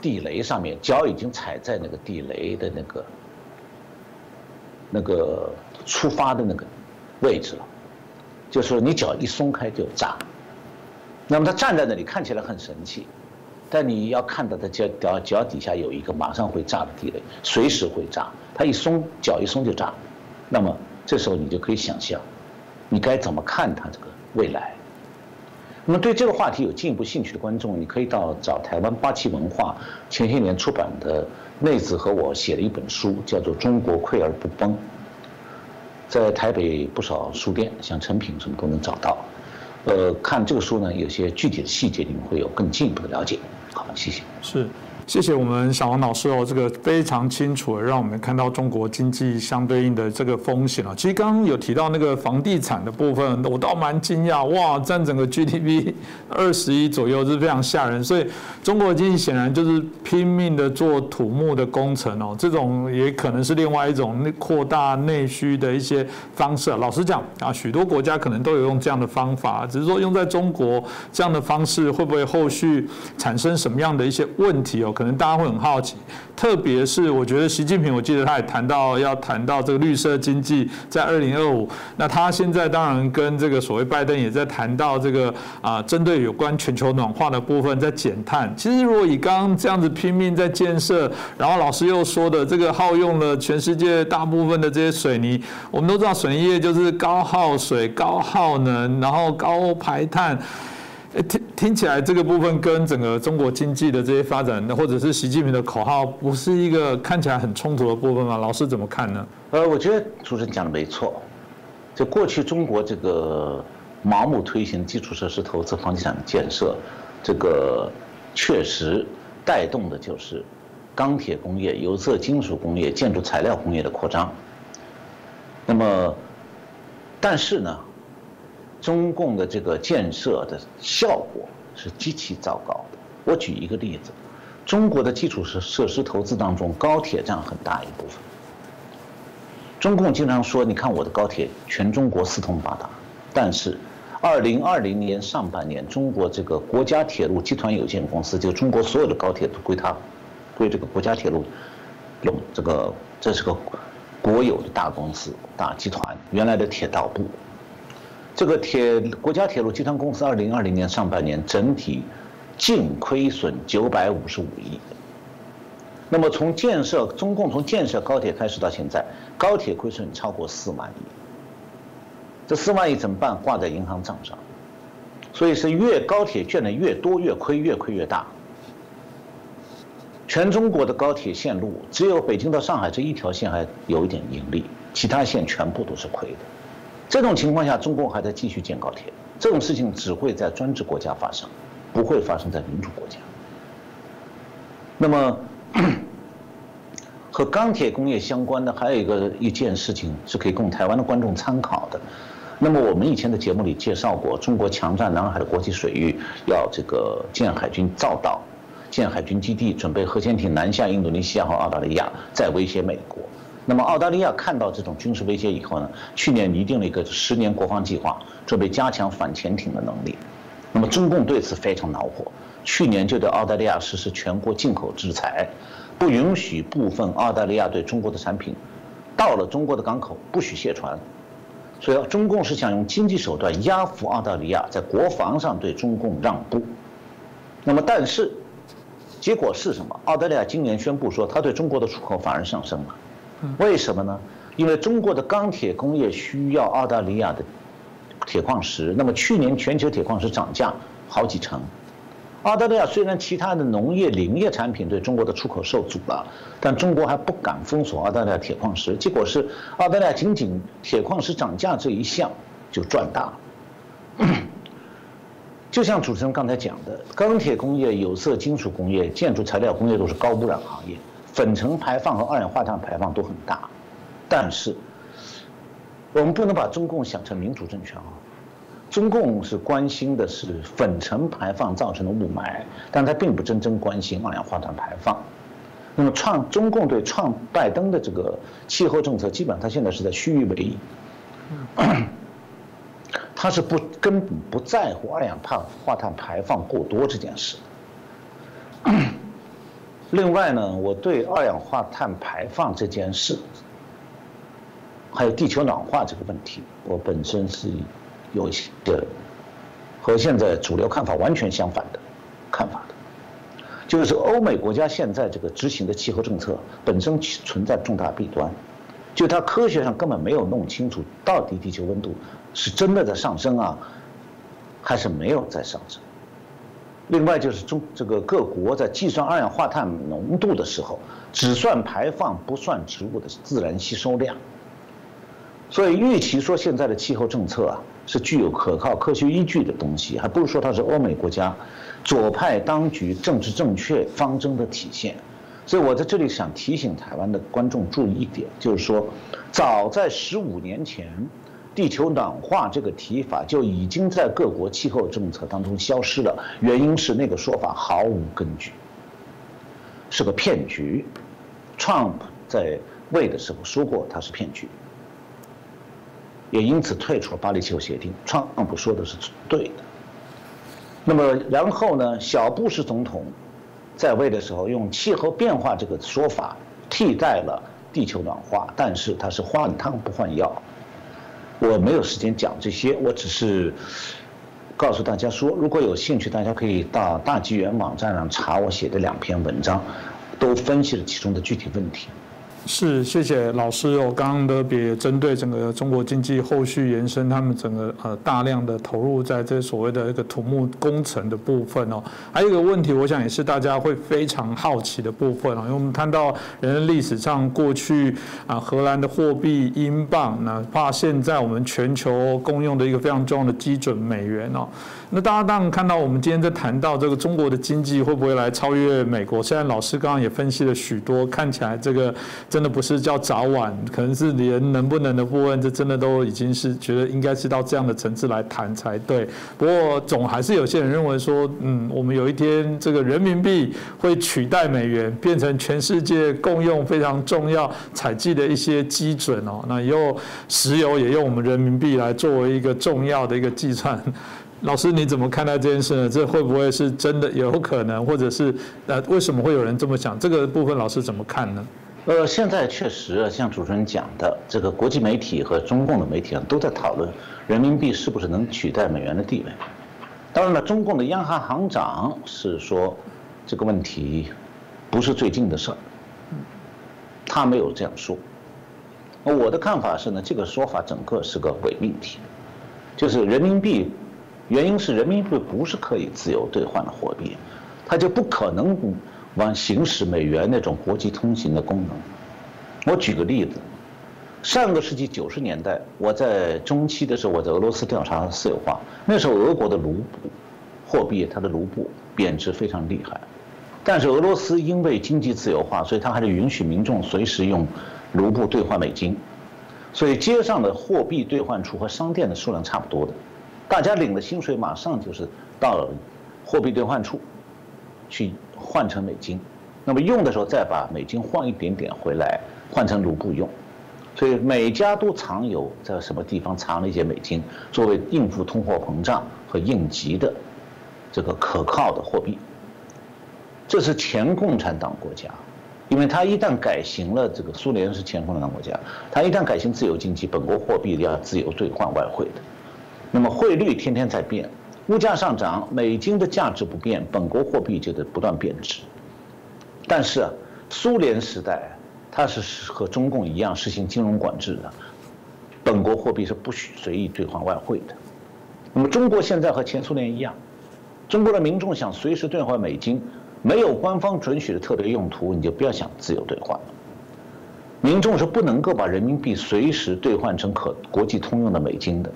地雷上面，脚已经踩在那个地雷的那个那个出发的那个。位置了，就是你脚一松开就炸。那么他站在那里看起来很神气，但你要看到他脚脚脚底下有一个马上会炸的地雷，随时会炸。他一松脚一松就炸。那么这时候你就可以想象，你该怎么看他这个未来。那么对这个话题有进一步兴趣的观众，你可以到找台湾八旗文化前些年出版的内子和我写的一本书，叫做《中国溃而不崩》。在台北不少书店，像成品什么都能找到。呃，看这个书呢，有些具体的细节，你们会有更进一步的了解。好，谢谢。是。谢谢我们小王老师哦，这个非常清楚，让我们看到中国经济相对应的这个风险啊。其实刚刚有提到那个房地产的部分，我倒蛮惊讶，哇，占整个 GDP 二十亿左右是非常吓人。所以中国经济显然就是拼命的做土木的工程哦，这种也可能是另外一种扩大内需的一些方式。老实讲啊，许多国家可能都有用这样的方法，只是说用在中国这样的方式会不会后续产生什么样的一些问题哦？可能大家会很好奇，特别是我觉得习近平，我记得他也谈到要谈到这个绿色经济在二零二五。那他现在当然跟这个所谓拜登也在谈到这个啊，针对有关全球暖化的部分在减碳。其实如果以刚刚这样子拼命在建设，然后老师又说的这个耗用了全世界大部分的这些水泥，我们都知道水泥业就是高耗水、高耗能，然后高排碳。听起来，这个部分跟整个中国经济的这些发展，或者是习近平的口号，不是一个看起来很冲突的部分吗？老师怎么看呢？呃，我觉得主持人讲的没错。就过去中国这个盲目推行基础设施投资、房地产建设，这个确实带动的就是钢铁工业、有色金属工业、建筑材料工业的扩张。那么，但是呢？中共的这个建设的效果是极其糟糕的。我举一个例子，中国的基础设设施投资当中，高铁占很大一部分。中共经常说：“你看我的高铁，全中国四通八达。”但是，二零二零年上半年，中国这个国家铁路集团有限公司，就中国所有的高铁都归它，归这个国家铁路用这个，这是个国有的大公司、大集团，原来的铁道部。这个铁国家铁路集团公司，二零二零年上半年整体净亏损九百五十五亿。那么从建设中共从建设高铁开始到现在，高铁亏损超过四万亿。这四万亿怎么办？挂在银行账上。所以是越高铁建的越多，越亏，越亏越大。全中国的高铁线路，只有北京到上海这一条线还有一点盈利，其他线全部都是亏的。这种情况下，中共还在继续建高铁，这种事情只会在专制国家发生，不会发生在民主国家。那么，和钢铁工业相关的还有一个一件事情是可以供台湾的观众参考的。那么我们以前的节目里介绍过，中国强占南海的国际水域，要这个建海军造岛，建海军基地，准备核潜艇南下印度尼西亚和澳大利亚，再威胁美国。那么澳大利亚看到这种军事威胁以后呢，去年拟定了一个十年国防计划，准备加强反潜艇的能力。那么中共对此非常恼火，去年就对澳大利亚实施全国进口制裁，不允许部分澳大利亚对中国的产品到了中国的港口不许卸船。所以中共是想用经济手段压服澳大利亚，在国防上对中共让步。那么但是结果是什么？澳大利亚今年宣布说，它对中国的出口反而上升了。为什么呢？因为中国的钢铁工业需要澳大利亚的铁矿石，那么去年全球铁矿石涨价好几成。澳大利亚虽然其他的农业、林业产品对中国的出口受阻了，但中国还不敢封锁澳大利亚铁矿石。结果是澳大利亚仅仅铁矿石涨价这一项就赚大了。就像主持人刚才讲的，钢铁工业、有色金属工业、建筑材料工业都是高污染行业，粉尘排放和二氧化碳排放都很大。但是，我们不能把中共想成民主政权啊。中共是关心的是粉尘排放造成的雾霾，但他并不真正关心二氧化碳排放。那么创中共对创拜登的这个气候政策，基本上他现在是在虚与委蛇。他是不根本不在乎二氧化碳排放过多这件事。另外呢，我对二氧化碳排放这件事，还有地球暖化这个问题，我本身是。有一些和现在主流看法完全相反的看法的，就是欧美国家现在这个执行的气候政策本身存在重大弊端，就它科学上根本没有弄清楚到底地球温度是真的在上升啊，还是没有在上升。另外就是中这个各国在计算二氧化碳浓度的时候，只算排放不算植物的自然吸收量，所以与其说现在的气候政策啊。是具有可靠科学依据的东西，还不如说它是欧美国家左派当局政治正确方针的体现。所以我在这里想提醒台湾的观众注意一点，就是说，早在十五年前，地球暖化这个提法就已经在各国气候政策当中消失了。原因是那个说法毫无根据，是个骗局。Trump 在位的时候说过，它是骗局。也因此退出了巴黎气候协定。Trump 说的是对的。那么然后呢？小布什总统在位的时候用气候变化这个说法替代了地球暖化，但是他是换汤不换药。我没有时间讲这些，我只是告诉大家说，如果有兴趣，大家可以到大纪元网站上查我写的两篇文章，都分析了其中的具体问题。是，谢谢老师哦。刚刚特别针对整个中国经济后续延伸，他们整个呃大量的投入在这所谓的一个土木工程的部分哦。还有一个问题，我想也是大家会非常好奇的部分哦，因为我们看到人类历史上过去啊，荷兰的货币英镑，哪怕现在我们全球共用的一个非常重要的基准美元哦。那大家当然看到，我们今天在谈到这个中国的经济会不会来超越美国？虽然老师刚刚也分析了许多，看起来这个真的不是叫早晚，可能是连能不能的部分，这真的都已经是觉得应该是到这样的层次来谈才对。不过总还是有些人认为说，嗯，我们有一天这个人民币会取代美元，变成全世界共用非常重要采集的一些基准哦。那以后石油也用我们人民币来作为一个重要的一个计算。老师，你怎么看待这件事呢？这会不会是真的有可能，或者是呃，为什么会有人这么想？这个部分老师怎么看呢？呃，现在确实像主持人讲的，这个国际媒体和中共的媒体都在讨论人民币是不是能取代美元的地位。当然了，中共的央行行长是说这个问题不是最近的事儿，他没有这样说。我的看法是呢，这个说法整个是个伪命题，就是人民币。原因是人民币不是可以自由兑换的货币，它就不可能往行使美元那种国际通行的功能。我举个例子，上个世纪九十年代，我在中期的时候，我在俄罗斯调查私有化，那时候俄国的卢布货币，它的卢布贬值非常厉害，但是俄罗斯因为经济自由化，所以它还是允许民众随时用卢布兑换美金，所以街上的货币兑换处和商店的数量差不多的。大家领了薪水，马上就是到货币兑换处去换成美金，那么用的时候再把美金换一点点回来换成卢布用，所以每家都藏有在什么地方藏了一些美金，作为应付通货膨胀和应急的这个可靠的货币。这是前共产党国家，因为它一旦改行了，这个苏联是前共产党国家，它一旦改行自由经济，本国货币要自由兑换外汇的。那么汇率天天在变，物价上涨，美金的价值不变，本国货币就得不断贬值。但是，苏联时代它是和中共一样实行金融管制的，本国货币是不许随意兑换外汇的。那么中国现在和前苏联一样，中国的民众想随时兑换美金，没有官方准许的特别用途，你就不要想自由兑换。民众是不能够把人民币随时兑换成可国际通用的美金的。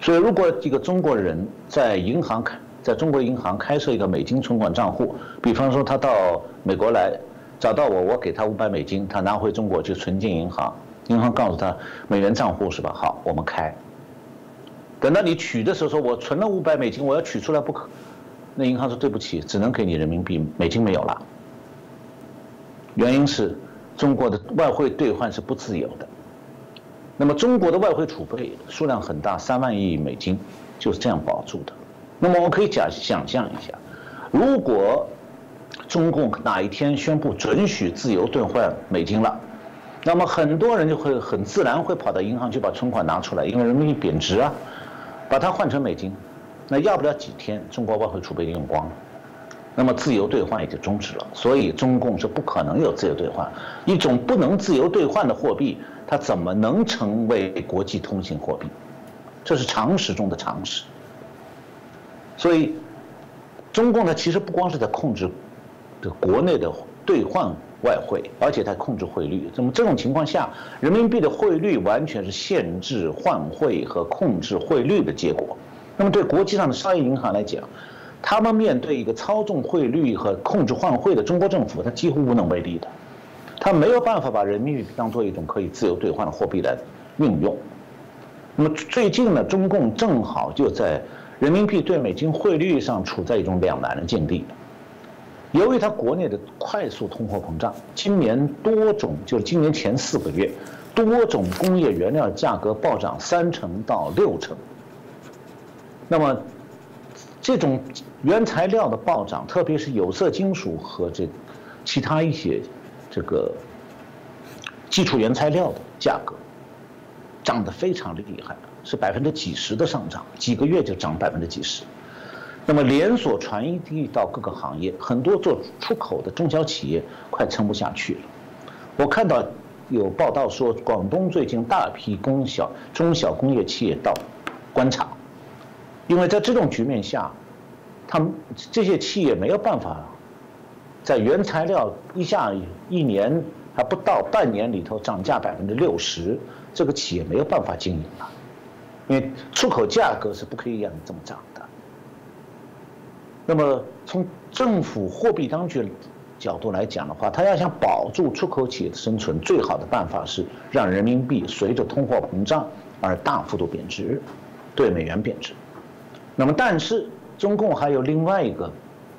所以，如果一个中国人在银行开，在中国银行开设一个美金存款账户，比方说他到美国来找到我，我给他五百美金，他拿回中国去存进银行，银行告诉他美元账户是吧？好，我们开。等到你取的时候，说我存了五百美金，我要取出来不可，那银行说对不起，只能给你人民币，美金没有了。原因是中国的外汇兑换是不自由的。那么中国的外汇储备数量很大，三万亿美金就是这样保住的。那么我可以假想象一下，如果中共哪一天宣布准许自由兑换美金了，那么很多人就会很自然会跑到银行去把存款拿出来，因为人民币贬值啊。把它换成美金，那要不了几天，中国外汇储备就用光了，那么自由兑换也就终止了。所以中共是不可能有自由兑换，一种不能自由兑换的货币，它怎么能成为国际通行货币？这是常识中的常识。所以，中共呢，其实不光是在控制的国内的兑换。外汇，而且在控制汇率。那么这种情况下，人民币的汇率完全是限制换汇和控制汇率的结果。那么对国际上的商业银行来讲，他们面对一个操纵汇率和控制换汇的中国政府，他几乎无能为力的。他没有办法把人民币当做一种可以自由兑换的货币来运用。那么最近呢，中共正好就在人民币对美金汇率上处在一种两难的境地。由于它国内的快速通货膨胀，今年多种就是今年前四个月，多种工业原料价格暴涨三成到六成。那么，这种原材料的暴涨，特别是有色金属和这其他一些这个基础原材料的价格，涨得非常的厉害，是百分之几十的上涨，几个月就涨百分之几十。那么连锁传递到各个行业，很多做出口的中小企业快撑不下去了。我看到有报道说，广东最近大批工小中小工业企业到观察，因为在这种局面下，他们这些企业没有办法在原材料一下一年还不到半年里头涨价百分之六十，这个企业没有办法经营了，因为出口价格是不可以让你这么涨的。那么，从政府货币当局角度来讲的话，他要想保住出口企业的生存，最好的办法是让人民币随着通货膨胀而大幅度贬值，对美元贬值。那么，但是中共还有另外一个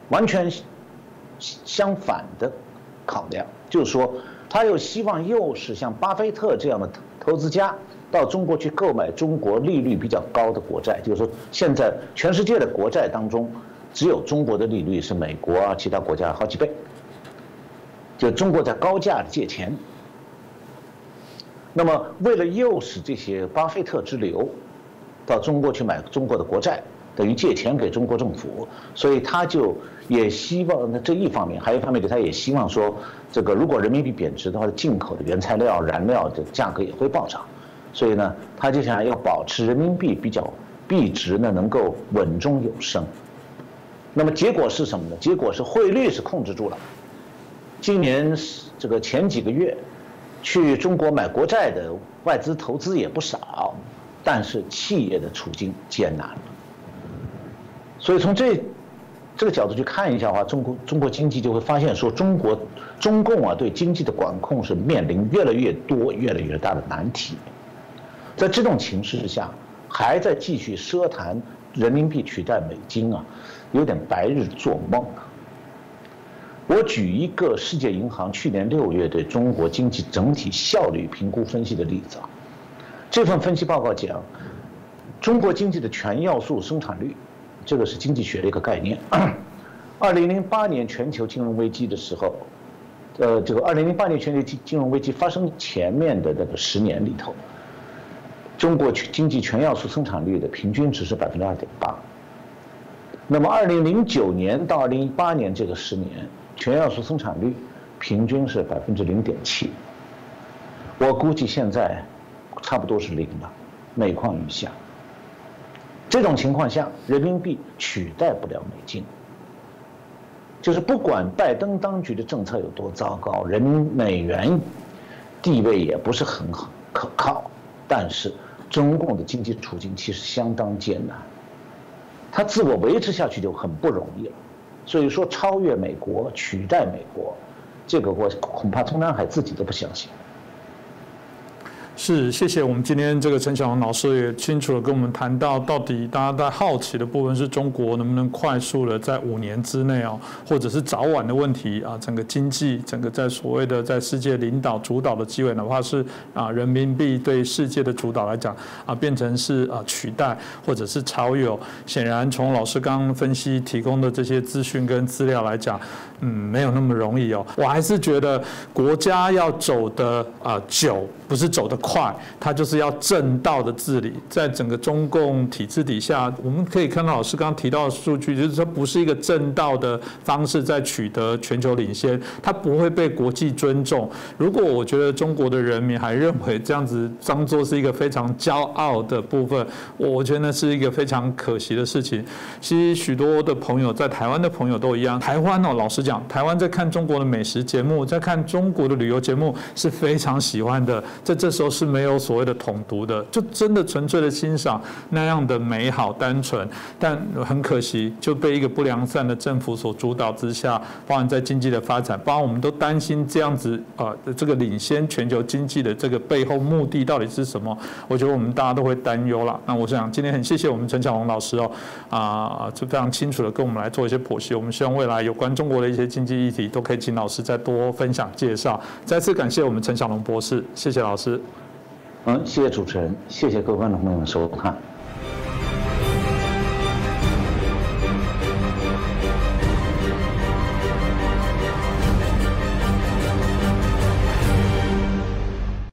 完全相反的考量，就是说，他又希望又是像巴菲特这样的投资家到中国去购买中国利率比较高的国债，就是说，现在全世界的国债当中。只有中国的利率是美国啊其他国家好几倍，就中国在高价借钱。那么为了诱使这些巴菲特之流到中国去买中国的国债，等于借钱给中国政府，所以他就也希望那这一方面，还有一方面就他也希望说，这个如果人民币贬值的话，进口的原材料、燃料的价格也会暴涨，所以呢，他就想要保持人民币比较币值呢能够稳中有升。那么结果是什么呢？结果是汇率是控制住了。今年这个前几个月，去中国买国债的外资投资也不少，但是企业的处境艰难了。所以从这这个角度去看一下的话，中国中国经济就会发现说，中国中共啊对经济的管控是面临越来越多、越来越大的难题。在这种情势之下，还在继续奢谈人民币取代美金啊。有点白日做梦啊！我举一个世界银行去年六月对中国经济整体效率评估分析的例子啊。这份分析报告讲，中国经济的全要素生产率，这个是经济学的一个概念。二零零八年全球金融危机的时候，呃，这个二零零八年全球金金融危机发生前面的那个十年里头，中国经济全要素生产率的平均值是百分之二点八。那么，二零零九年到二零一八年这个十年，全要素生产率平均是百分之零点七。我估计现在差不多是零了，每况愈下。这种情况下，人民币取代不了美金。就是不管拜登当局的政策有多糟糕，人美元地位也不是很好可靠，但是中共的经济处境其实相当艰难，它自我维持下去就很不容易了。所以说，超越美国、取代美国，这个我恐怕中南海自己都不相信。是，谢谢我们今天这个陈小龙老师也清楚的跟我们谈到，到底大家在好奇的部分是中国能不能快速的在五年之内哦，或者是早晚的问题啊，整个经济，整个在所谓的在世界领导主导的机会，哪怕是啊人民币对世界的主导来讲啊，变成是啊取代或者是超越，显然从老师刚刚分析提供的这些资讯跟资料来讲，嗯，没有那么容易哦。我还是觉得国家要走的啊久，不是走得快。快，它就是要正道的治理，在整个中共体制底下，我们可以看到老师刚刚提到的数据，就是说不是一个正道的方式在取得全球领先，它不会被国际尊重。如果我觉得中国的人民还认为这样子当做是一个非常骄傲的部分，我觉得是一个非常可惜的事情。其实许多的朋友在台湾的朋友都一样，台湾哦，老实讲，台湾在看中国的美食节目，在看中国的旅游节目是非常喜欢的，在这时候。是没有所谓的统独的，就真的纯粹的欣赏那样的美好单纯，但很可惜就被一个不良善的政府所主导之下，包含在经济的发展，包含我们都担心这样子啊，这个领先全球经济的这个背后目的到底是什么？我觉得我们大家都会担忧了。那我想今天很谢谢我们陈小龙老师哦，啊，就非常清楚的跟我们来做一些剖析。我们希望未来有关中国的一些经济议题，都可以请老师再多分享介绍。再次感谢我们陈小龙博士，谢谢老老师。嗯，谢谢主持人，谢谢各位观众朋友们收看。